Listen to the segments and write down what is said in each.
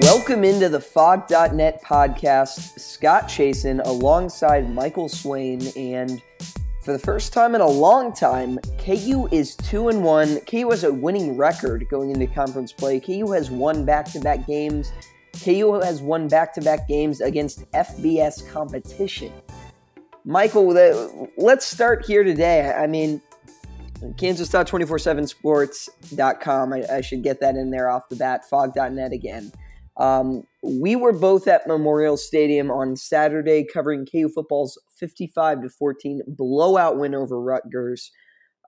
Welcome into the Phog.net podcast. Scott Chasen alongside Michael Swain. And for the first time in a long time, KU is 2 and 1. KU has a winning record going into conference play. KU has won back to back games. KU has won back to back games against FBS competition. Michael, let's start here today. I mean, Kansas.247sports.com. I, I should get that in there off the bat. Phog.net again. Um, we were both at Memorial Stadium on Saturday covering KU football's 55 to 14 blowout win over Rutgers.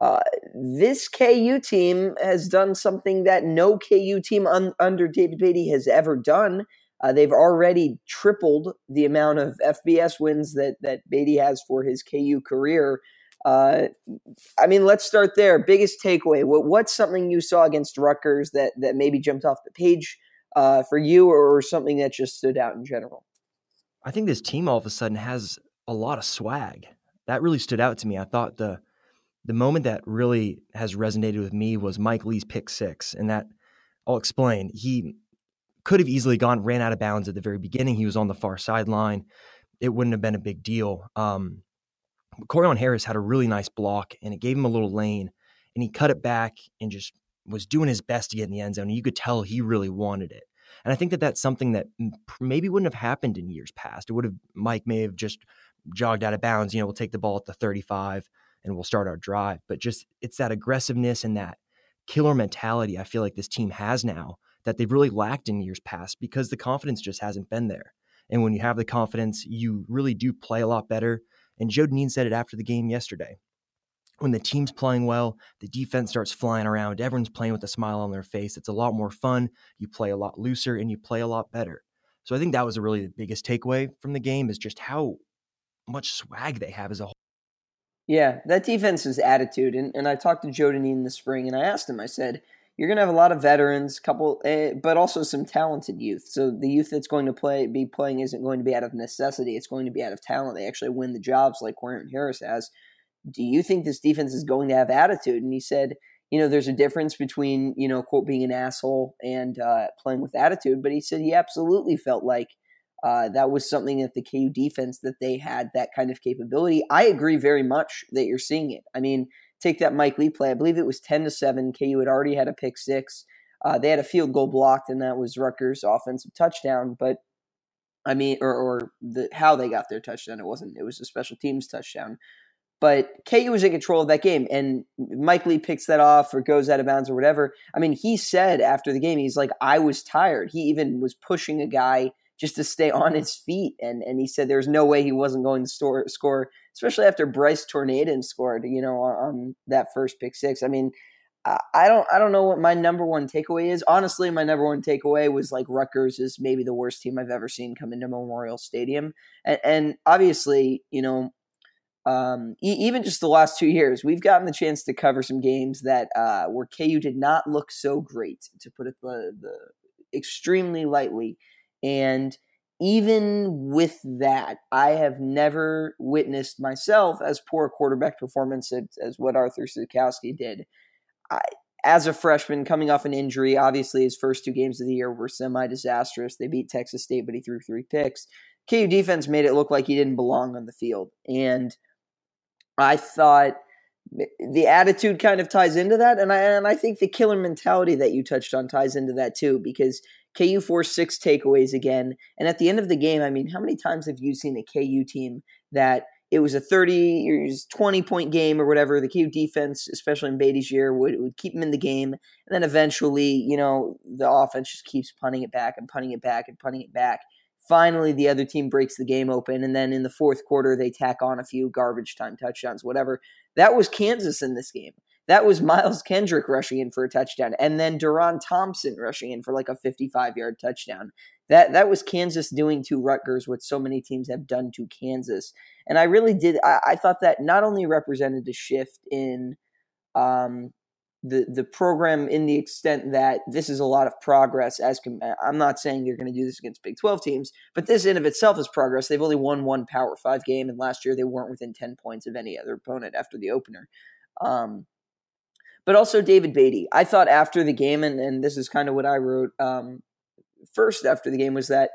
Uh, this KU team has done something that no KU team un- under David Beaty has ever done. Uh, they've already tripled the amount of FBS wins that that Beaty has for his KU career. Uh, I mean, let's start there. Biggest takeaway: what, what's something you saw against Rutgers that that maybe jumped off the page uh, for you, or something that just stood out in general? I think this team all of a sudden has a lot of swag. That really stood out to me. I thought the the moment that really has resonated with me was Mike Lee's pick six, and that I'll explain. He could have easily gone ran out of bounds at the very beginning. He was on the far sideline. It wouldn't have been a big deal. Um, Corione Harris had a really nice block, and it gave him a little lane, and he cut it back and just was doing his best to get in the end zone. You could tell he really wanted it. And I think that that's something that maybe wouldn't have happened in years past. It would have Mike may have just jogged out of bounds. You know, we'll take the ball at the 35 and we'll start our drive. But just it's that aggressiveness and that killer mentality I feel like this team has now that they've really lacked in years past because the confidence just hasn't been there. And when you have the confidence, you really do play a lot better. And Joe said it after the game yesterday when the team's playing well, the defense starts flying around, everyone's playing with a smile on their face. It's a lot more fun. You play a lot looser and you play a lot better. So I think that was really the biggest takeaway from the game is just how much swag they have as a whole. Yeah, that defense's attitude. And, and I talked to Joe in the spring and I asked him, I said, you're going to have a lot of veterans, couple, eh, but also some talented youth. So the youth that's going to play, be playing isn't going to be out of necessity. It's going to be out of talent. They actually win the jobs like Corione Harris has do you think this defense is going to have attitude? And he said, you know, there's a difference between, you know, quote, being an asshole and uh, playing with attitude. But he said he absolutely felt like uh, that was something that the KU defense that they had that kind of capability. I agree very much that you're seeing it. I mean, take that Mike Lee play. I believe it was 10 to 7. KU had already had a pick six. Uh, they had a field goal blocked, and that was Rutgers' offensive touchdown. But I mean, or, or the how they got their touchdown. It wasn't. It was a special teams touchdown. But KU was in control of that game, and Mike Lee picks that off or goes out of bounds or whatever. I mean, he said after the game, he's like, "I was tired." He even was pushing a guy just to stay on his feet, and and he said there's no way he wasn't going to store, score, especially after Bryce Torneden scored, you know, on, that first pick six. I mean, I don't I don't know what my number one takeaway is. Honestly, my number one takeaway was like Rutgers is maybe the worst team I've ever seen come into Memorial Stadium, and, and obviously, you know, um, e- even just the last two years, we've gotten the chance to cover some games that uh, where KU did not look so great, to put it the, the extremely lightly. And even with that, I have never witnessed myself as poor quarterback performance as, as what Artur Sitkowski did. I, as a freshman coming off an injury, obviously his first two games of the year were semi disastrous. They beat Texas State, but he threw three picks. KU defense made it look like he didn't belong on the field. And I thought the attitude kind of ties into that, and I and I think the killer mentality that you touched on ties into that too, because KU forced six takeaways again, and at the end of the game, I mean, how many times have you seen a KU team that it was a 30 or 20 point game or whatever. The KU defense, especially in Beaty's year, would, would keep them in the game. And then eventually, you know, the offense just keeps punting it back and punting it back and punting it back. Finally, the other team breaks the game open, and then in the fourth quarter, they tack on a few garbage time touchdowns, whatever. That was Kansas in this game. That was Miles Kendrick rushing in for a touchdown, and then Deron Thompson rushing in for like a 55 yard touchdown. That that was Kansas doing to Rutgers what so many teams have done to Kansas. And I really did. I, I thought that not only represented a shift in um, the the program in the extent that this is a lot of progress. As com- I'm not saying you're going to do this against Big 12 teams, but this in of itself is progress. They've only won one Power Five game, and last year they weren't within 10 points of any other opponent after the opener. Um, but also David Beaty. I thought after the game, and, and this is kind of what I wrote um, first after the game, was that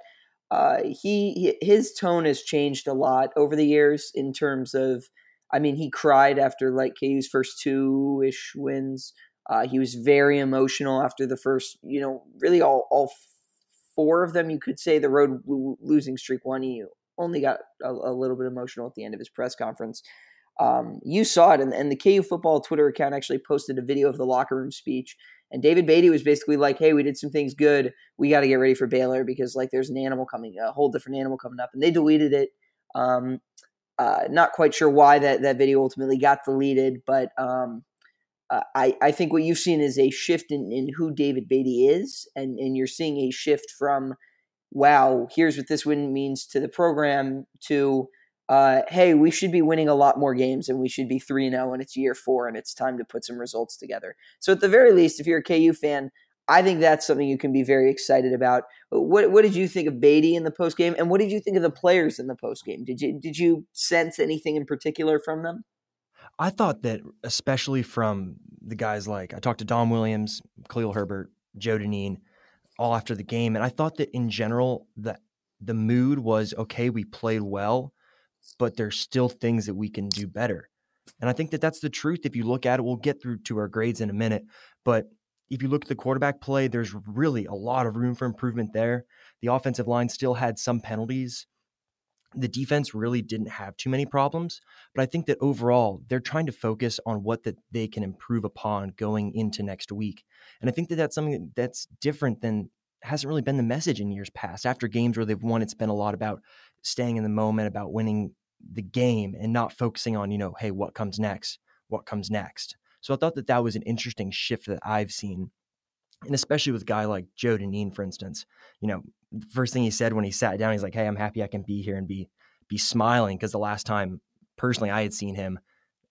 uh, he his tone has changed a lot over the years in terms of I mean, he cried after like KU's first two ish wins. Uh, he was very emotional after the first, you know, really all all four of them. You could say the road losing streak one. He only got a, a, little bit emotional at the end of his press conference. Um, you saw it, and, and the KU football Twitter account actually posted a video of the locker room speech. And David Beaty was basically like, "Hey, we did some things good. We got to get ready for Baylor because like there's an animal coming, a whole different animal coming up." And they deleted it. Um, uh, not quite sure why that, that video ultimately got deleted, but um, uh, I, I think what you've seen is a shift in, in who David Beaty is, and, and you're seeing a shift from, wow, here's what this win means to the program, to, uh, hey, we should be winning a lot more games and we should be 3 0 and it's year four and it's time to put some results together. So, at the very least, if you're a KU fan, I think that's something you can be very excited about. What what did you think of Beaty in the post game, and what did you think of the players in the post game? Did you did you sense anything in particular from them? I thought that, especially from the guys like I talked to Dom Williams, Khalil Herbert, Joe Dineen, all after the game, and I thought that in general that the mood was okay. We played well, but there's still things that we can do better. And I think that that's the truth. If you look at it, we'll get through to our grades in a minute, but if you look at the quarterback play, there's really a lot of room for improvement there. The offensive line still had some penalties. The defense really didn't have too many problems, but I think that overall they're trying to focus on what that they can improve upon going into next week. And I think that that's something that's different than hasn't really been the message in years past. After games where they've won, it's been a lot about staying in the moment, about winning the game and not focusing on, you know, hey, what comes next? What comes next? So I thought that that was an interesting shift that I've seen. And especially with a guy like Joe Dineen, for instance, you know, first thing he said when he sat down, he's like, "Hey, I'm happy I can be here and be be smiling." Because the last time, personally, I had seen him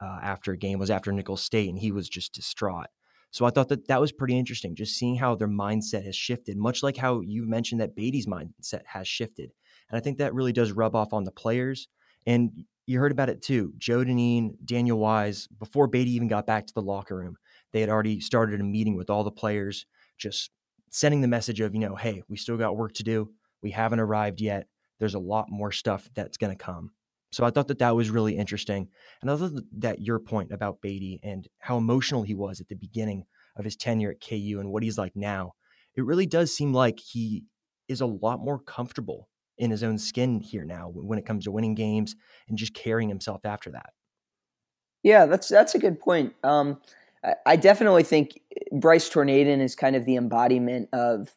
uh, after a game was after Nicholls State, and he was just distraught. So I thought that that was pretty interesting, just seeing how their mindset has shifted, much like how you mentioned that Beaty's mindset has shifted. And I think that really does rub off on the players. And you heard about it too. Joe Dineen, Daniel Wise, before Beaty even got back to the locker room, they had already started a meeting with all the players, just sending the message of, you know, hey, we still got work to do. We haven't arrived yet. There's a lot more stuff that's going to come. So I thought that that was really interesting. And thought that your point about Beaty and how emotional he was at the beginning of his tenure at KU and what he's like now, it really does seem like he is a lot more comfortable in his own skin here now when it comes to winning games and just carrying himself after that. Yeah, that's that's a good point. Um, I, definitely think Bryce Torneden is kind of the embodiment of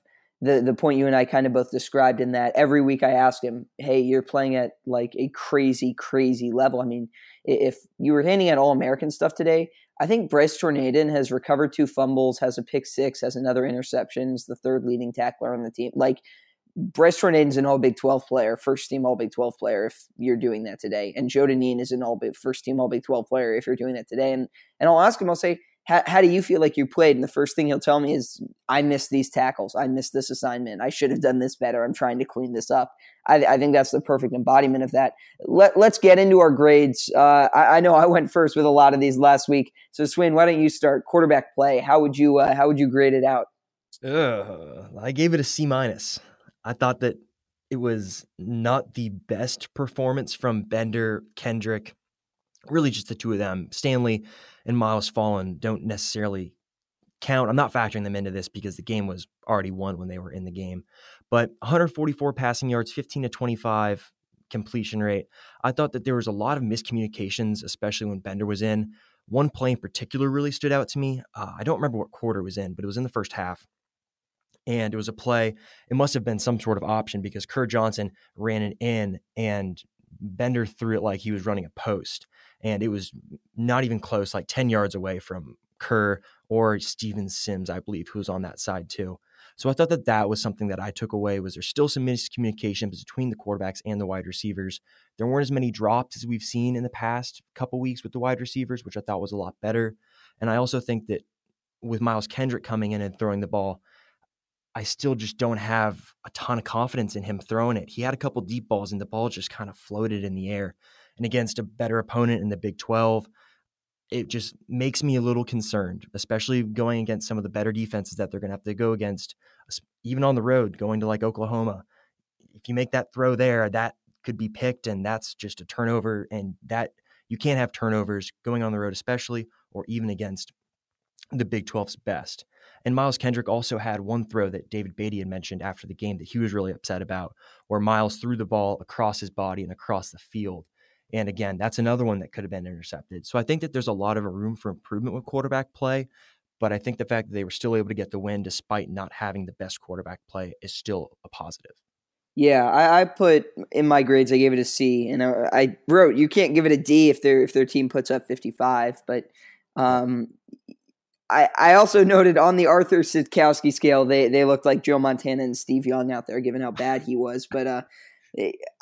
the the point you and I kind of both described in that every week I ask him, "Hey, you're playing at like a crazy, crazy level." I mean, if you were handing out all American stuff today, I think Bryce Torneden has recovered two fumbles, has a pick six, has another interception, is the third leading tackler on the team. Like Bryce Torneden's an all Big 12 player, first team all Big 12 player if you're doing that today. And Joe Dineen is an all Big first team all Big 12 player if you're doing that today. And and I'll ask him, I'll say, how, do you feel like you played? And the first thing he'll tell me is, I missed these tackles. I missed this assignment. I should have done this better. I'm trying to clean this up. I, I think that's the perfect embodiment of that. Let, us get into our grades. Uh, I, I, know I went first with a lot of these last week. So, Swin, why don't you start quarterback play? How would you uh, how would you grade it out? Uh, I gave it a C minus. I thought that it was not the best performance from Bender, Kendrick, really just the two of them. Stanley and Miles Fallin don't necessarily count. I'm not factoring them into this because the game was already won when they were in the game. But 144 passing yards, 15 to 25 completion rate. I thought that there was a lot of miscommunications, especially when Bender was in. One play in particular really stood out to me. Uh, I don't remember what quarter it was in, but it was in the first half and it was a play. It must have been some sort of option because Kerr Johnson ran it in and Bender threw it like he was running a post. And it was not even close, like 10 yards away from Kerr or Steven Sims, I believe, who was on that side too. So I thought that that was something that I took away was there's still some miscommunication between the quarterbacks and the wide receivers. There weren't as many drops as we've seen in the past couple weeks with the wide receivers, which I thought was a lot better. And I also think that with Miles Kendrick coming in and throwing the ball, I still just don't have a ton of confidence in him throwing it. He had a couple deep balls and the ball just kind of floated in the air. And against a better opponent in the Big 12, it just makes me a little concerned, especially going against some of the better defenses that they're going to have to go against, even on the road, going to like Oklahoma. If you make that throw there, that could be picked, and that's just a turnover. And that you can't have turnovers going on the road, especially or even against the Big 12's best. And Miles Kendrick also had one throw that David Beaty had mentioned after the game that he was really upset about, where Miles threw the ball across his body and across the field. And again, that's another one that could have been intercepted. So I think that there's a lot of room for improvement with quarterback play. But I think the fact that they were still able to get the win despite not having the best quarterback play is still a positive. Yeah, I, I, put in my grades. I gave it a C, and I, I, wrote you can't give it a D if their if their team puts up fifty five. But um, I, I also noted on the Artur Sitkowski scale, they they looked like Joe Montana and Steve Young out there, given how bad he was. But uh,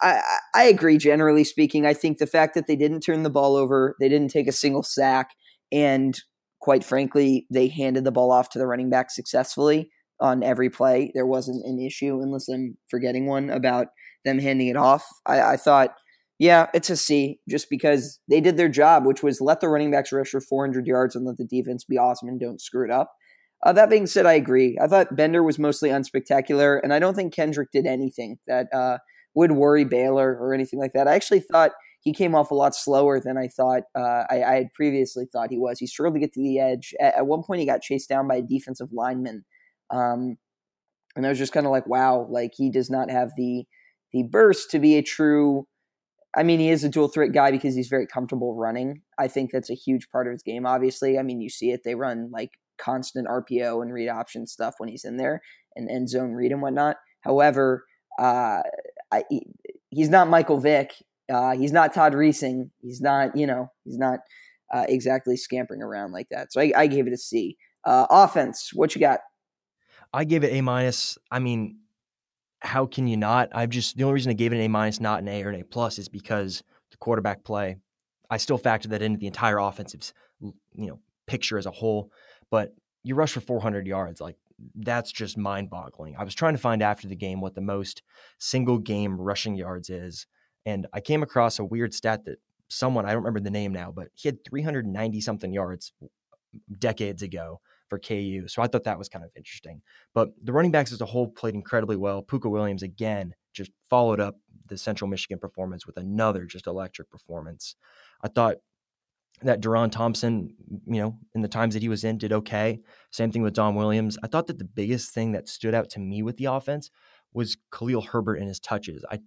I I agree. Generally speaking, I think the fact that they didn't turn the ball over, they didn't take a single sack, and quite frankly, they handed the ball off to the running back successfully on every play. There wasn't an issue, unless I'm forgetting one about them handing it off. I, I thought yeah, it's a C just because they did their job, which was let the running backs rush for 400 yards and let the defense be awesome and don't screw it up. Uh, that being said, I agree. I thought Bender was mostly unspectacular, and I don't think Kendrick did anything that uh, would worry Baylor or anything like that. I actually thought he came off a lot slower than I thought uh, I, I, had previously thought he was. He struggled to get to the edge. At, at one point, he got chased down by a defensive lineman, um, and I was just kind of like, "Wow!" Like he does not have the the burst to be a true I mean, he is a dual threat guy because he's very comfortable running. I think that's a huge part of his game, obviously. I mean, you see it. They run like constant RPO and read option stuff when he's in there and end zone read and whatnot. However, uh, he's not Michael Vick. Uh, he's not Todd Reesing. He's not, you know, he's not uh, exactly scampering around like that. So I, I gave it a C. Uh, offense, what you got? I gave it A minus. I mean, how can you not? I've just the only reason I gave it an A minus, not an A or an A plus, is because the quarterback play. I still factor that into the entire offensive, you know, picture as a whole. But you rush for 400 yards, like that's just mind-boggling. I was trying to find after the game what the most single game rushing yards is, and I came across a weird stat that someone I don't remember the name now, but he had 390 something yards decades ago for KU. So I thought that was kind of interesting. But the running backs as a whole played incredibly well. Pooka Williams again just followed up the Central Michigan performance with another just electric performance. I thought that Deron Thompson, you know, in the times that he was in, did okay. Same thing with Dom Williams. I thought that the biggest thing that stood out to me with the offense was Khalil Herbert and his touches. I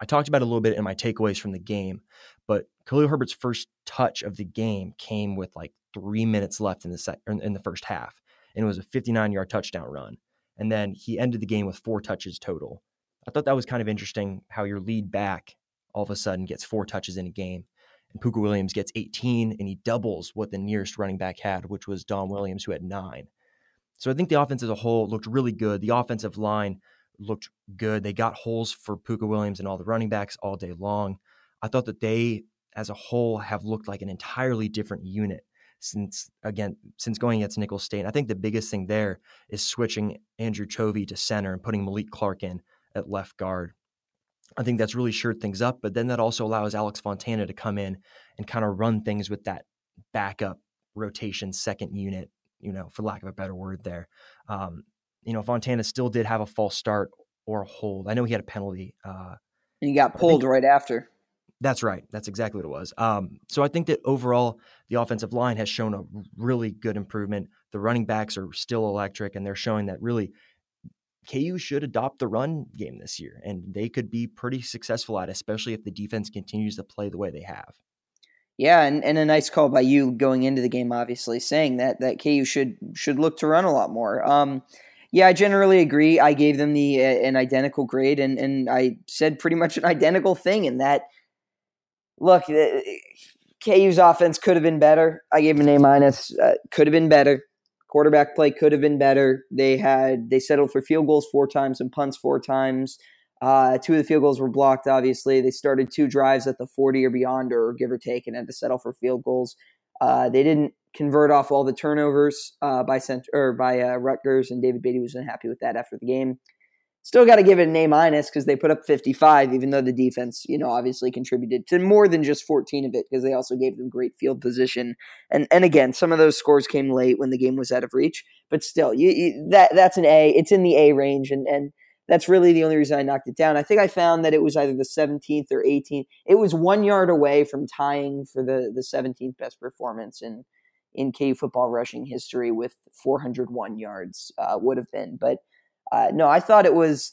I talked about a little bit in my takeaways from the game, but Khalil Herbert's first touch of the game came with like three minutes left in the in the first half, and it was a 59 yard touchdown run. And then he ended the game with four touches total. I thought that was kind of interesting how your lead back all of a sudden gets four touches in a game. And Pooka Williams gets 18 and he doubles what the nearest running back had, which was Dom Williams, who had nine. So I think the offense as a whole looked really good. The offensive line looked good. They got holes for Pooka Williams and all the running backs all day long. I thought that they, as a whole, have looked like an entirely different unit since again since going against Nicholls State. And I think the biggest thing there is switching Andrew Chovy to center and putting Malik Clark in at left guard. I think that's really shored things up, but then that also allows Alex Fontana to come in and kind of run things with that backup rotation second unit, you know, for lack of a better word there. Um, you know, Fontana still did have a false start or a hold. I know he had a penalty. Uh, and he got pulled think, right after. That's right. That's exactly what it was. Um, so I think that overall, the offensive line has shown a really good improvement. The running backs are still electric, and they're showing that really KU should adopt the run game this year, and they could be pretty successful at it, especially if the defense continues to play the way they have. Yeah, and, and a nice call by you going into the game, obviously saying that that KU should should look to run a lot more. Um, yeah, I generally agree. I gave them the uh, an identical grade, and and I said pretty much an identical thing in that look, KU's offense could have been better. I gave them an A minus. Uh, could have been better. Quarterback play could have been better. They had they settled for field goals four times and punts four times. Uh, two of the field goals were blocked. Obviously, they started two drives at the forty or beyond, or give or take, and had to settle for field goals. Uh, they didn't convert off all the turnovers uh, by cent- or by uh, Rutgers, and David Beaty was unhappy with that after the game. Still got to give it an A minus because they put up 55, even though the defense, you know, obviously contributed to more than just 14 of it because they also gave them great field position. And and again, some of those scores came late when the game was out of reach, but still, you, you that that's an A. It's in the A range, and and that's really the only reason I knocked it down. I think I found that it was either the 17th or 18th. It was one yard away from tying for the the 17th best performance in in KU football rushing history with 401 yards uh, would have been, but uh, no, I thought it was.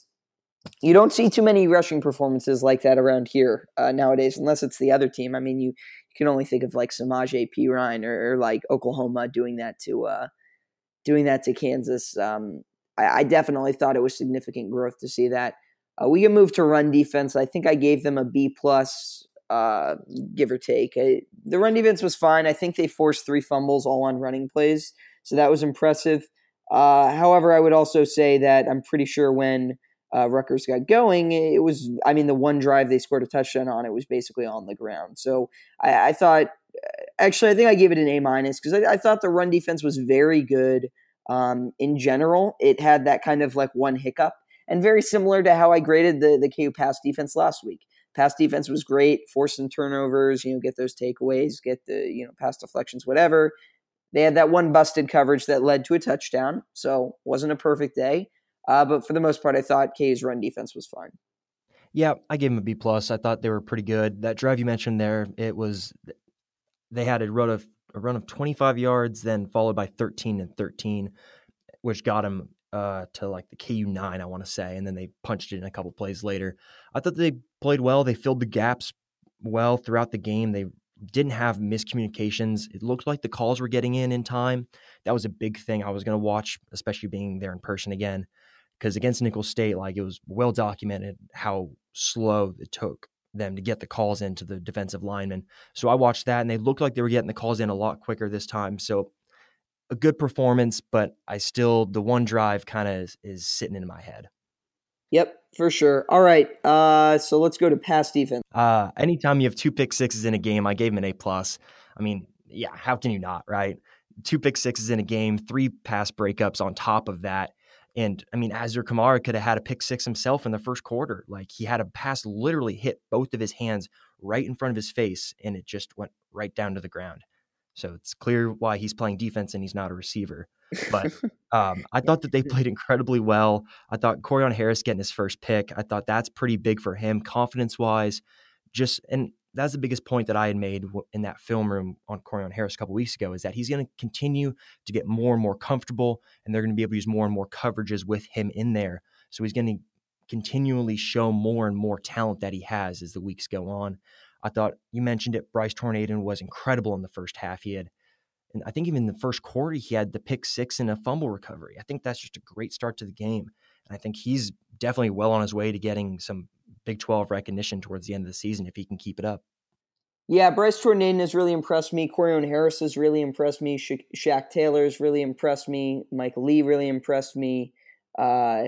You don't see too many rushing performances like that around here uh, nowadays, unless it's the other team. I mean, you, you can only think of like Samaje Perine or, or like Oklahoma doing that to uh, doing that to Kansas. Um, I, I, definitely thought it was significant growth to see that. Uh, we can move to run defense. I think I gave them a B plus, uh, give or take. I, the run defense was fine. I think they forced three fumbles all on running plays, so that was impressive. Uh, however, I would also say that I'm pretty sure when uh, Rutgers got going, it was, I mean, the one drive they scored a touchdown on, it was basically on the ground. So I, I thought, uh, actually, I think I gave it an A minus because I, I, thought the run defense was very good um, in general. It had that kind of like one hiccup, and very similar to how I graded the the KU pass defense last week. Pass defense was great, force some turnovers, you know, get those takeaways, get the you know pass deflections, whatever. They had that one busted coverage that led to a touchdown, so wasn't a perfect day. Uh, but for the most part, I thought K's run defense was fine. Yeah, I gave them a B plus. I thought they were pretty good. That drive you mentioned there, it was they had a run of a run of 25 yards, then followed by 13 and 13, which got them uh, to like the KU nine, I want to say, and then they punched it in a couple plays later. I thought they played well. They filled the gaps well throughout the game. They didn't have miscommunications. It looked like the calls were getting in in time. That was a big thing I was going to watch, especially being there in person again. Because against Nicholls State, like it was well documented how slow it took them to get the calls into the defensive linemen. So I watched that, and they looked like they were getting the calls in a lot quicker this time. So a good performance, but I still the one drive kind of is, is sitting in my head. Yep, for sure. All right. Uh, so let's go to pass defense. Uh, anytime you have two pick sixes in a game, I gave him an A plus. I mean, yeah, how can you not, right? Two pick sixes in a game, three pass breakups on top of that. And I mean, Azur Kamara could have had a pick six himself in the first quarter. Like he had a pass literally hit both of his hands right in front of his face, and it just went right down to the ground. So it's clear why he's playing defense and he's not a receiver. But um, I thought that they played incredibly well. I thought Corione Harris getting his first pick, I thought that's pretty big for him, confidence wise. Just and that's the biggest point that I had made in that film room on Corione Harris a couple weeks ago is that he's going to continue to get more and more comfortable, and they're going to be able to use more and more coverages with him in there. So he's going to continually show more and more talent that he has as the weeks go on. I thought you mentioned it. Bryce Torneden was incredible in the first half. He had and I think even in the first quarter, he had the pick six and a fumble recovery. I think that's just a great start to the game. And I think he's definitely well on his way to getting some Big 12 recognition towards the end of the season if he can keep it up. Yeah, Bryce Torneden has really impressed me. Corione Harris has really impressed me. Sha- Shaq Taylor's really impressed me. Mike Lee really impressed me. Uh,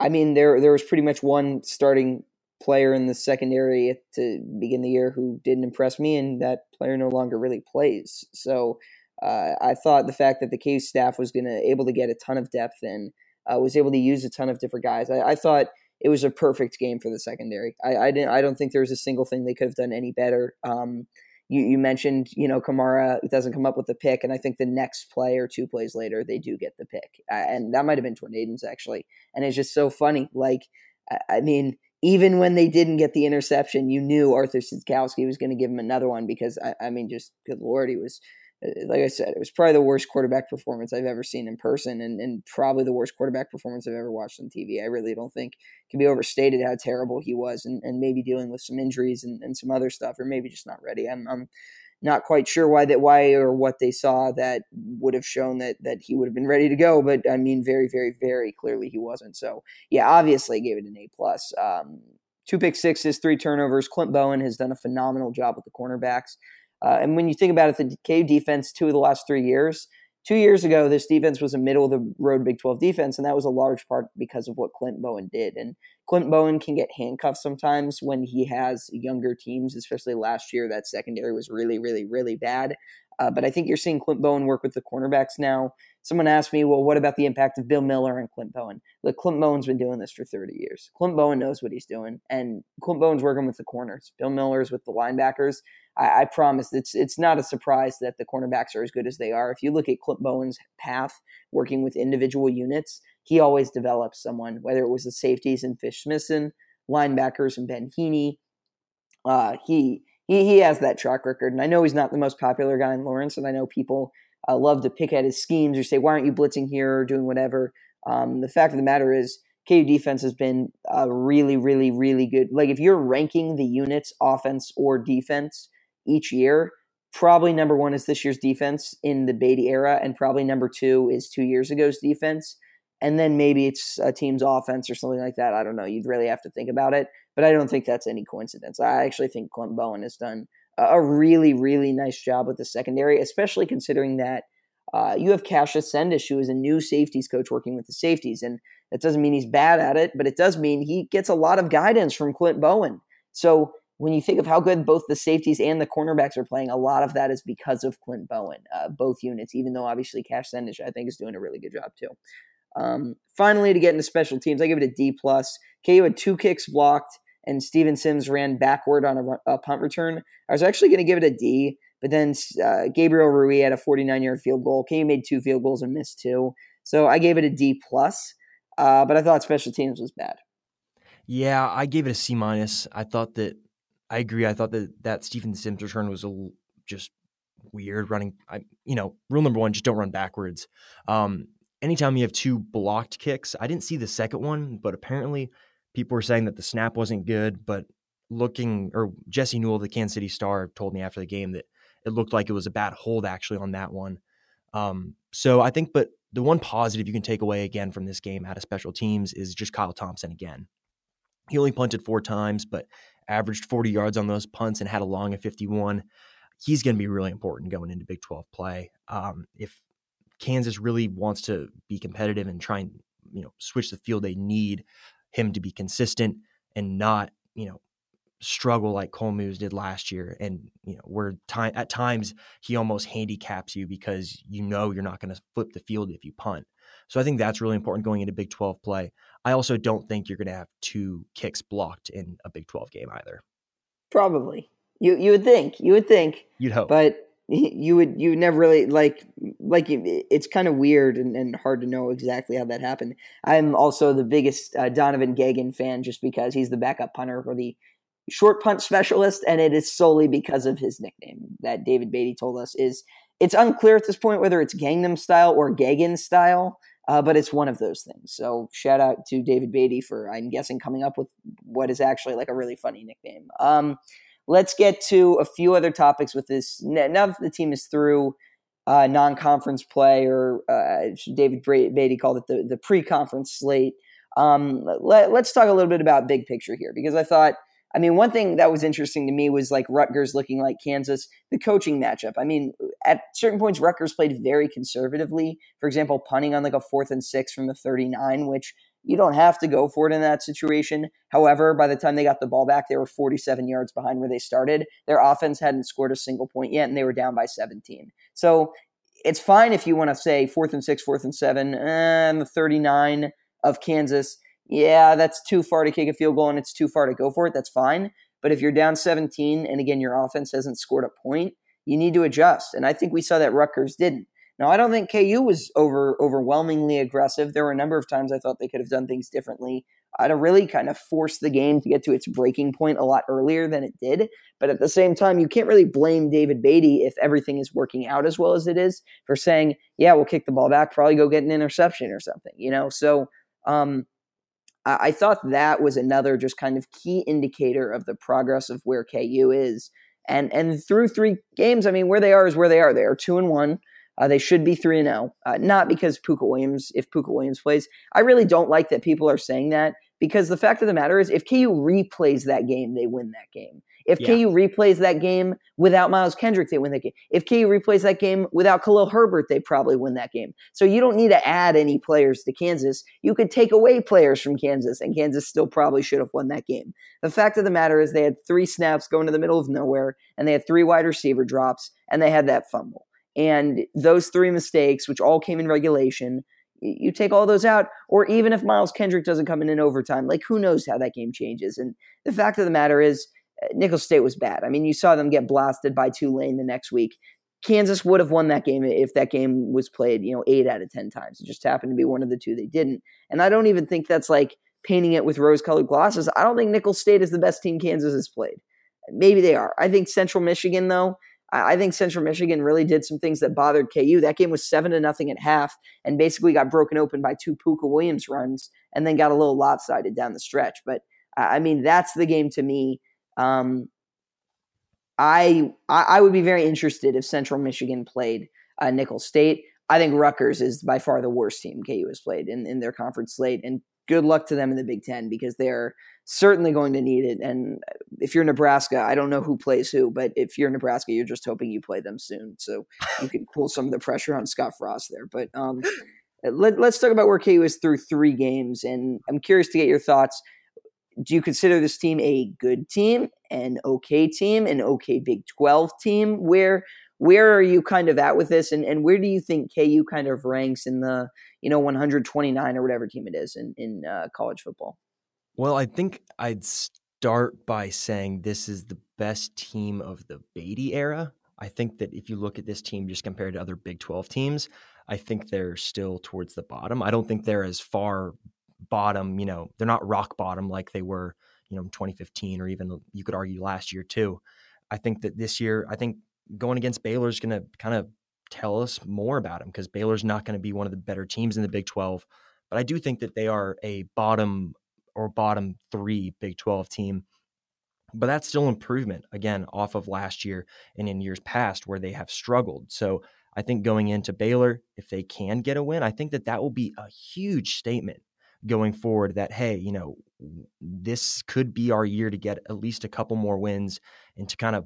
I mean, there there was pretty much one starting player in the secondary to begin the year who didn't impress me, and that player no longer really plays. So uh, I thought the fact that the KU staff was going to able to get a ton of depth and uh, was able to use a ton of different guys. I, I thought it was a perfect game for the secondary. I, I, didn't. I don't think there was a single thing they could have done any better. Um, you, you, mentioned, you know, Kamara doesn't come up with the pick, and I think the next play or two plays later they do get the pick, uh, and that might have been Torneden's actually. And it's just so funny. Like, I, I mean, even when they didn't get the interception, you knew Artur Sitkowski was going to give him another one because I, I mean, just good lord, he was like I said, it was probably the worst quarterback performance I've ever seen in person, and, and probably the worst quarterback performance I've ever watched on TV. I really don't think can be overstated how terrible he was, and, and maybe dealing with some injuries and, and some other stuff, or maybe just not ready. I'm, I'm not quite sure why that why or what they saw that would have shown that that he would have been ready to go, but I mean, very, very, very clearly he wasn't. So yeah, obviously I gave it an A plus. Um, two pick sixes, three turnovers. Clint Bowen has done a phenomenal job with the cornerbacks. Uh, and when you think about it, the KU defense, two of the last three years, Two years ago, this defense was a middle of the road Big 12 defense, and that was a large part because of what Clint Bowen did. And Clint Bowen can get handcuffed sometimes when he has younger teams, especially last year. That secondary was really, really, really bad. Uh, but I think you're seeing Clint Bowen work with the cornerbacks now. Someone asked me, well, what about the impact of Bill Miller and Clint Bowen? Look, Clint Bowen's been doing this for 30 years. Clint Bowen knows what he's doing, and Clint Bowen's working with the corners. Bill Miller's with the linebackers. I, I promise it's it's not a surprise that the cornerbacks are as good as they are. If you look at Clint Bowen's path working with individual units, he always develops someone, whether it was the safeties and Fish Smithson, linebackers and Ben Heeney. Uh, he he he has that track record, and I know he's not the most popular guy in Lawrence, and I know people uh, love to pick at his schemes or say, "Why aren't you blitzing here or doing whatever?" Um, the fact of the matter is, KU defense has been really, really, really good. Like if you're ranking the units, offense or defense each year, probably number one is this year's defense in the Beaty era, and probably number two is two years ago's defense. And then maybe it's a team's offense or something like that. I don't know. You'd really have to think about it, but I don't think that's any coincidence. I actually think Clint Bowen has done a really, really nice job with the secondary, especially considering that uh, you have Cassius Sendish, who is a new safeties coach working with the safeties. And that doesn't mean he's bad at it, but it does mean he gets a lot of guidance from Clint Bowen. So when you think of how good both the safeties and the cornerbacks are playing, a lot of that is because of Clint Bowen, uh, both units, even though obviously Cash Sendish, I think, is doing a really good job too. Um, finally, to get into special teams, I give it a D plus. KU had two kicks blocked and Steven Sims ran backward on a, a punt return. I was actually going to give it a D, but then uh, Gabriel Rui had a 49 yard field goal. KU made two field goals and missed two, so I gave it a D plus. Uh, but I thought special teams was bad. Yeah, I gave it a C minus. I thought that I agree. I thought that that Steven Sims return was a, just weird running. I, you know, rule number one: just don't run backwards. Um, anytime you have two blocked kicks, I didn't see the second one, but apparently people were saying that the snap wasn't good, but looking or Jesse Newell, the Kansas City Star, told me after the game that it looked like it was a bad hold actually on that one. Um, so I think, but the one positive you can take away again from this game out of special teams is just Kyle Thompson again. He only punted four times, but averaged 40 yards on those punts and had a long of 51. He's going to be really important going into Big 12 play. Um, if Kansas really wants to be competitive and try and you know switch the field, they need him to be consistent and not, you know, struggle like Cole Moos did last year. And, you know, where time at times he almost handicaps you because you know you're not going to flip the field if you punt. So I think that's really important going into Big 12 play. I also don't think you're going to have two kicks blocked in a Big 12 game either. Probably. You you would think. You would think. You'd hope. But you would you never really like like it's kind of weird and, and, hard to know exactly how that happened. I'm also the biggest uh, Donovan Geoghegan fan just because he's the backup punter for the short punt specialist, and it is solely because of his nickname that David Beaty told us is. It's unclear at this point whether it's Gangnam style or Gagan style, uh, but it's one of those things. So shout out to David Beaty for I'm guessing coming up with what is actually like a really funny nickname. Um, let's get to a few other topics with this. Now that the team is through uh, non-conference play, or uh, David Beaty called it the, the pre-conference slate. Um, let, us talk a little bit about big picture here because I thought, I mean, one thing that was interesting to me was like Rutgers looking like Kansas, the coaching matchup. I mean, at certain points, Rutgers played very conservatively. For example, punting on like a fourth and six from the 39, which you don't have to go for it in that situation. However, by the time they got the ball back, they were 47 yards behind where they started. Their offense hadn't scored a single point yet, and they were down by 17. So it's fine if you want to say fourth and six, fourth and seven, eh, and the 39 of Kansas. Yeah, that's too far to kick a field goal, and it's too far to go for it. That's fine. But if you're down 17, and again, your offense hasn't scored a point, you need to adjust. And I think we saw that Rutgers didn't. Now, I don't think KU was over overwhelmingly aggressive. There were a number of times I thought they could have done things differently I'd have really kind of forced the game to get to its breaking point a lot earlier than it did. But at the same time, you can't really blame David Beaty if everything is working out as well as it is for saying, "Yeah, we'll kick the ball back, probably go get an interception or something." You know, so um, I, thought that was another just kind of key indicator of the progress of where KU is. And and through three games, I mean, where they are is where they are. They are two and one. Uh, they should be 3 and 0. Uh, not because Pooka Williams, if Pooka Williams plays. I really don't like that people are saying that because the fact of the matter is, if KU replays that game, they win that game. If yeah. KU replays that game without Miles Kendrick, they win that game. If KU replays that game without Khalil Herbert, they probably win that game. So you don't need to add any players to Kansas. You could take away players from Kansas, and Kansas still probably should have won that game. The fact of the matter is, they had three snaps going to the middle of nowhere, and they had three wide receiver drops, and they had that fumble. And those three mistakes, which all came in regulation, you take all those out, or even if Miles Kendrick doesn't come in in overtime, like who knows how that game changes. And the fact of the matter is, Nicholls State was bad. I mean, you saw them get blasted by Tulane the next week. Kansas would have won that game if that game was played, you know, eight out of 10 times. It just happened to be one of the two they didn't. And I don't even think that's like painting it with rose colored glasses. I don't think Nicholls State is the best team Kansas has played. Maybe they are. I think Central Michigan, though, I think Central Michigan really did some things that bothered KU. That game was seven to nothing at half, and basically got broken open by two Pooka Williams runs, and then got a little lopsided down the stretch. But I mean, that's the game to me. Um, I I would be very interested if Central Michigan played uh, Nicholls State. I think Rutgers is by far the worst team KU has played in, in their conference slate, and good luck to them in the Big Ten because they're certainly going to need it. And if you're Nebraska, I don't know who plays who, but if you're Nebraska, you're just hoping you play them soon so you can cool some of the pressure on Scott Frost there. But um, let, us talk about where KU is through three games, and I'm curious to get your thoughts. Do you consider this team a good team, an okay team, an okay Big 12 team? Where where are you kind of at with this, and, and where do you think KU kind of ranks in the you know 129 or whatever team it is in in uh, college football? Well, I think I'd start by saying this is the best team of the Beaty era. I think that if you look at this team just compared to other Big 12 teams, I think they're still towards the bottom. I don't think they're as far bottom, you know, they're not rock bottom like they were, you know, in 2015 or even you could argue last year too. I think that this year, I think going against Baylor is going to kind of tell us more about them because Baylor's not going to be one of the better teams in the Big 12. But I do think that they are a bottom or bottom three Big 12 team. But that's still improvement, again, off of last year and in years past where they have struggled. So I think going into Baylor, if they can get a win, I think that that will be a huge statement going forward that, hey, you know, this could be our year to get at least a couple more wins and to kind of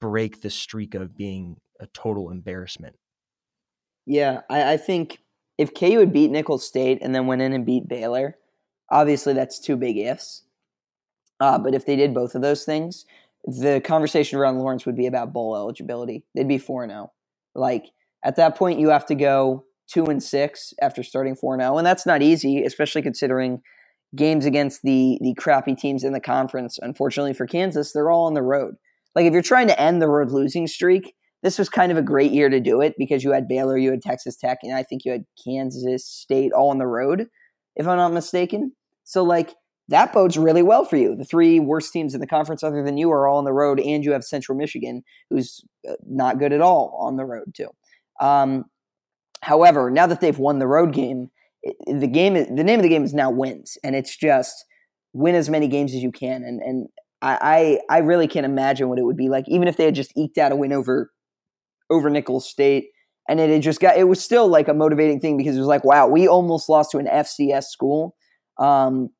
break the streak of being a total embarrassment. Yeah, I, I think if KU would beat Nicholls State and then went in and beat Baylor, Obviously, that's two big ifs. Uh, but if they did both of those things, the conversation around Lawrence would be about bowl eligibility. They'd be 4 0. Like, at that point, you have to go 2 and 6 after starting 4 0. And that's not easy, especially considering games against the, the crappy teams in the conference. Unfortunately for Kansas, they're all on the road. Like, if you're trying to end the road losing streak, this was kind of a great year to do it because you had Baylor, you had Texas Tech, and I think you had Kansas State all on the road, if I'm not mistaken. So like that bodes really well for you. The three worst teams in the conference, other than you, are all on the road, and you have Central Michigan, who's uh, not good at all on the road too. Um, however, now that they've won the road game, the game, the name of the game is now wins, and it's just win as many games as you can. And and I I, really can't imagine what it would be like, even if they had just eked out a win over over Nicholls State. And it had just got, it was still like a motivating thing because it was like, wow, we almost lost to an FCS school um,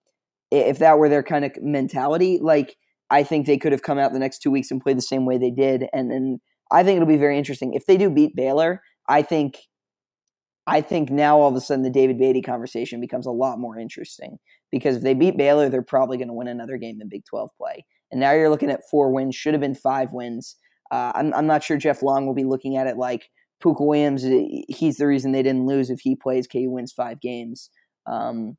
if that were their kind of mentality, like I think they could have come out the next two weeks and played the same way they did, and then I think it'll be very interesting if they do beat Baylor. I think, I think now all of a sudden the David Beaty conversation becomes a lot more interesting because if they beat Baylor, they're probably going to win another game in Big Twelve play, and now you're looking at four wins, should have been five wins. Uh, I'm, I'm not sure Jeff Long will be looking at it like Pooka Williams. He's the reason they didn't lose if he plays. KU wins five games. Um,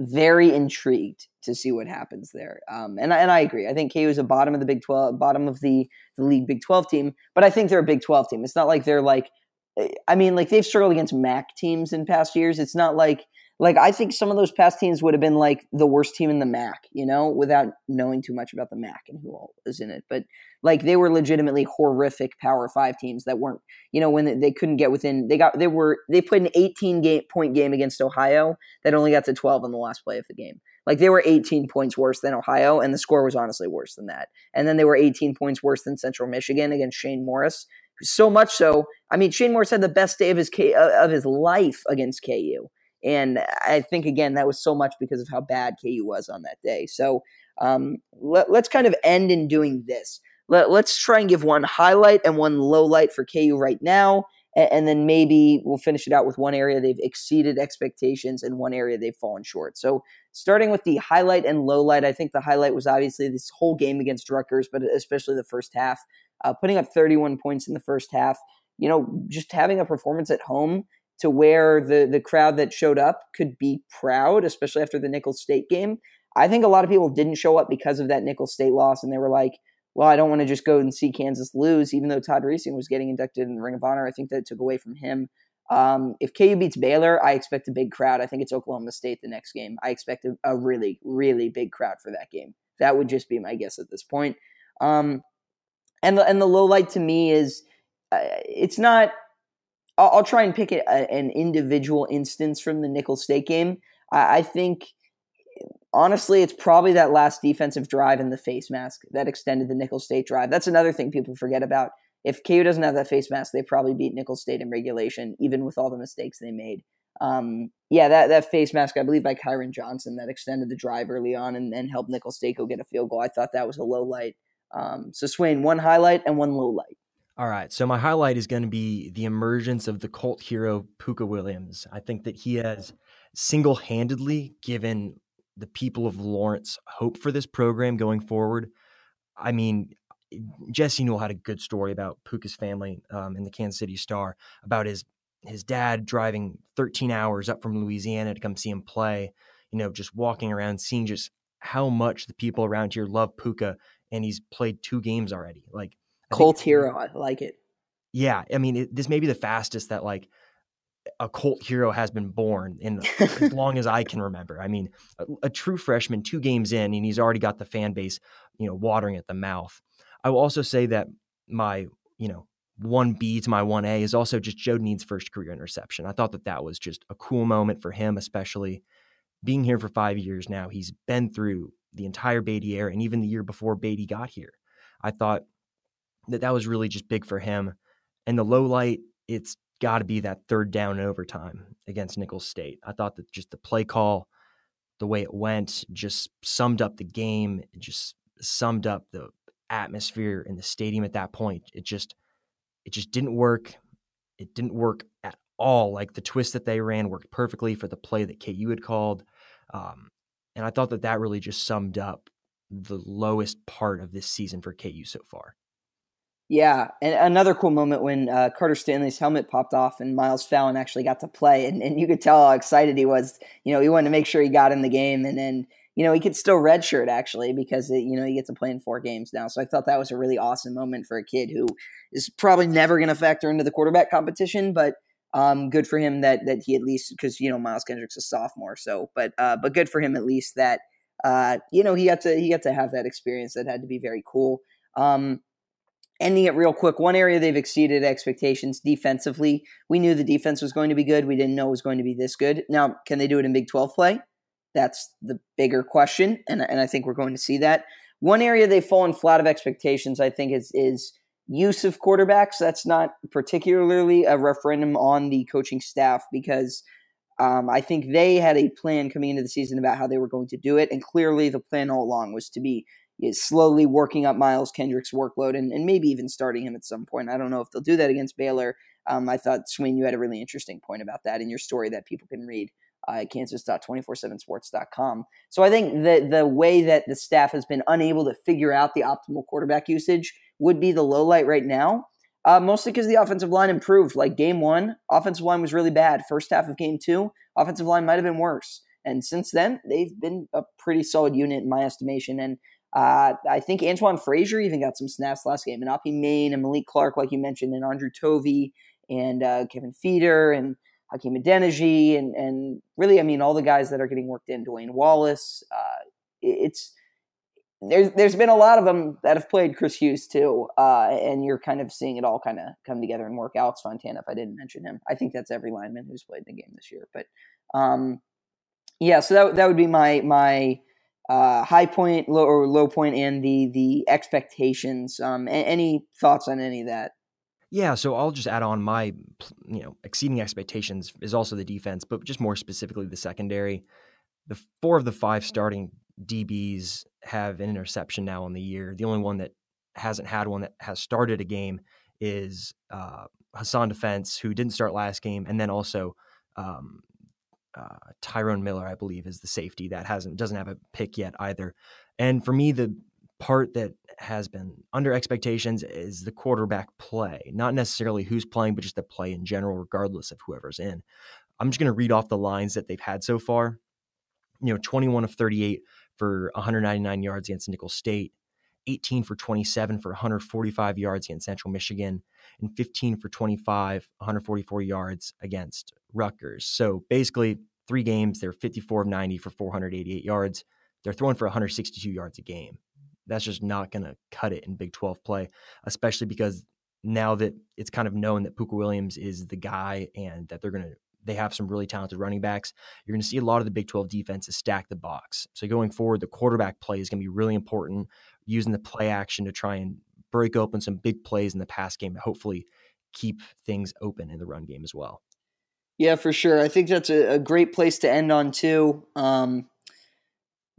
very intrigued to see what happens there. Um, and, and I agree. I think KU is a bottom of the Big 12, bottom of the, the league Big 12 team, but I think they're a Big 12 team. It's not like they're like, I mean, like they've struggled against MAC teams in past years. It's not like like I think some of those past teams would have been like the worst team in the MAC, you know, without knowing too much about the MAC and who all is in it. But like they were legitimately horrific Power Five teams that weren't, you know, when they couldn't get within. They got they were they played an 18 game point game against Ohio that only got to 12 in the last play of the game. Like they were 18 points worse than Ohio, and the score was honestly worse than that. And then they were 18 points worse than Central Michigan against Shane Morris. So much so, I mean, Shane Morris had the best day of his K, of his life against KU and I think again that was so much because of how bad KU was on that day. So Um, let, us kind of end in doing this. Let, us try and give one highlight and one low light for KU right now, and, then maybe we'll finish it out with one area they've exceeded expectations and one area they've fallen short. So, starting with the highlight and low light, I think the highlight was obviously this whole game against Rutgers, but especially the first half, uh, putting up 31 points in the first half. You know, just having a performance at home to where the the crowd that showed up could be proud, especially after the Nicholls State game. I think a lot of people didn't show up because of that Nicholls State loss, and they were like, "Well, I don't want to just go and see Kansas lose." Even though Todd Reesing was getting inducted in the Ring of Honor, I think that took away from him. Um, if KU beats Baylor, I expect a big crowd. I think it's Oklahoma State the next game. I expect a, a really, really big crowd for that game. That would just be my guess at this point. Um, and the and the low light to me is uh, it's not I'll, I'll try and pick a, an individual instance from the Nicholls State game. I, I think honestly, it's probably that last defensive drive in the face mask that extended the Nicholls State drive. That's another thing people forget about. If KU doesn't have that face mask, they probably beat Nicholls State in regulation, even with all the mistakes they made. Um, yeah, that, that face mask, I believe by Kyron Johnson, that extended the drive early on and, and helped Nicholls State go get a field goal. I thought that was a low light. Um, so, Swain, one highlight and one low light. All right. So my highlight is going to be the emergence of the cult hero Pooka Williams. I think that he has single-handedly given the people of Lawrence hope for this program going forward. I mean, Jesse Newell had a good story about Pooka's family um, in the Kansas City Star about his his dad driving 13 hours up from Louisiana to come see him play. You know, just walking around, seeing just how much the people around here love Puka, and he's played two games already. Like cult hero. I like it. Yeah, I mean, it, this may be the fastest that like a cult hero has been born in as long as I can remember. I mean, a, a, true freshman, two games in, and he's already got the fan base, you know, watering at the mouth. I will also say that my, you know, one B to my one A is also just Joe Dineen's first career interception. I thought that that was just a cool moment for him, especially being here for five years now. He's been through the entire Beaty era and even the year before Beaty got here. I thought that that was really just big for him. And the low light, it's got to be that third down in overtime against Nicholls State. I thought that just the play call, the way it went, just summed up the game. It just summed up the atmosphere in the stadium at that point. It just, it just didn't work. It didn't work at all. Like the twist that they ran worked perfectly for the play that KU had called. Um, and I thought that that really just summed up the lowest part of this season for KU so far. Yeah, and another cool moment when uh, Carter Stanley's helmet popped off and Miles Fallin actually got to play, and, and you could tell how excited he was. You know, he wanted to make sure he got in the game, and then you know he could still redshirt actually because it, you know he gets to play in four games now. So I thought that was a really awesome moment for a kid who is probably never going to factor into the quarterback competition, but um, good for him that that he at least because you know Miles Kendrick's a sophomore, so but uh, but good for him at least that uh, you know he got to he got to have that experience that had to be very cool. Um, ending it real quick, one area they've exceeded expectations defensively. We knew the defense was going to be good. We didn't know it was going to be this good. Now, can they do it in Big 12 play? That's the bigger question, and, and I think we're going to see that. One area they've fallen flat of expectations, I think, is is use of quarterbacks. That's not particularly a referendum on the coaching staff because um, I think they had a plan coming into the season about how they were going to do it, and clearly the plan all along was to be slowly working up Miles Kendrick's workload and, and maybe even starting him at some point. I don't know if they'll do that against Baylor. Um, I thought, Swain, you had a really interesting point about that in your story that people can read uh, at kansas.247sports.com. So I think the, the way that the staff has been unable to figure out the optimal quarterback usage would be the low light right now. Uh, mostly because the offensive line improved. Like game one, offensive line was really bad. First half of game two, offensive line might have been worse. And since then, they've been a pretty solid unit in my estimation. And uh, I think Antione Frazier even got some snaps last game, and Api Mane and Malik Clark, like you mentioned, and Andru Tovi and uh, Kevin Feterik and Hakeem Adeniji, and and really, I mean, all the guys that are getting worked in, Dwayne Wallace. Uh, it's there's there's been a lot of them that have played Chris Hughes too, uh, and you're kind of seeing it all kind of come together and work. Alex Fontana, if I didn't mention him, I think that's every lineman who's played the game this year. But um, yeah, so that that would be my my uh, high point, low or low point, and the the expectations. Um, a- any thoughts on any of that? Yeah, so I'll just add on my, you know, exceeding expectations is also the defense, but just more specifically the secondary. The four of the five starting DBs have an interception now on the year. The only one that hasn't had one that has started a game is uh, Hasan Defense, who didn't start last game, and then also um, uh, Tyrone Miller, I believe, is the safety that hasn't doesn't have a pick yet either. And for me, the part that has been under expectations is the quarterback play, not necessarily who's playing, but just the play in general, regardless of whoever's in. I'm just going to read off the lines that they've had so far. You know, 21 of 38 for 199 yards against Nicholls State, 18 for 27 for 145 yards against Central Michigan, and 15 for 25, 144 yards against Rutgers. So basically, three games, they're 54 of 90 for 488 yards. They're throwing for 162 yards a game. That's just not going to cut it in Big 12 play, especially because now that it's kind of known that Pooka Williams is the guy and that they're going to they have some really talented running backs. You're going to see a lot of the Big 12 defenses stack the box. So going forward, the quarterback play is going to be really important, using the play action to try and break open some big plays in the pass game hopefully keep things open in the run game as well. Yeah, for sure. I think that's a, a great place to end on too. Um,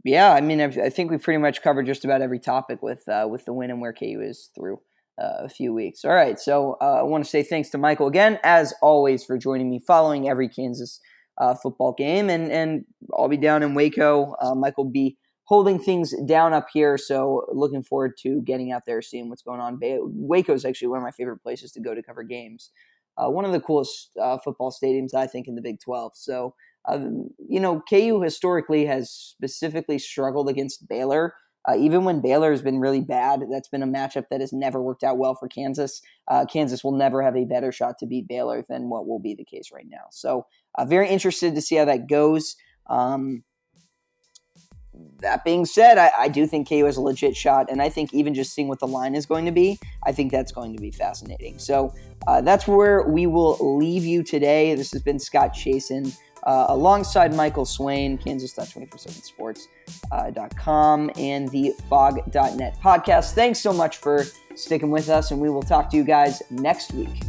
yeah, I mean, I've, i think we pretty much covered just about every topic with uh, with the win and where KU is through uh, a few weeks. All right, so uh, I want to say thanks to Michael again, as always, for joining me following every Kansas uh, football game, and and I'll be down in Waco. Uh, Michael be holding things down up here, so looking forward to getting out there, seeing what's going on. Waco is actually one of my favorite places to go to cover games. Uh, one of the coolest football stadiums, I think, in the Big Twelve. So um, you know, KU historically has specifically struggled against Baylor. Uh, even when Baylor has been really bad, that's been a matchup that has never worked out well for Kansas. Uh, Kansas will never have a better shot to beat Baylor than what will be the case right now. So, uh, very interested to see how that goes. Um, that being said, I, I, do think KU has a legit shot, and I think even just seeing what the line is going to be, I think that's going to be fascinating. So uh, that's where we will leave you today. This has been Scott Chasen uh, alongside Michael Swain, Kansas.247sports.com, uh, and the Phog.net podcast. Thanks so much for sticking with us, and we will talk to you guys next week.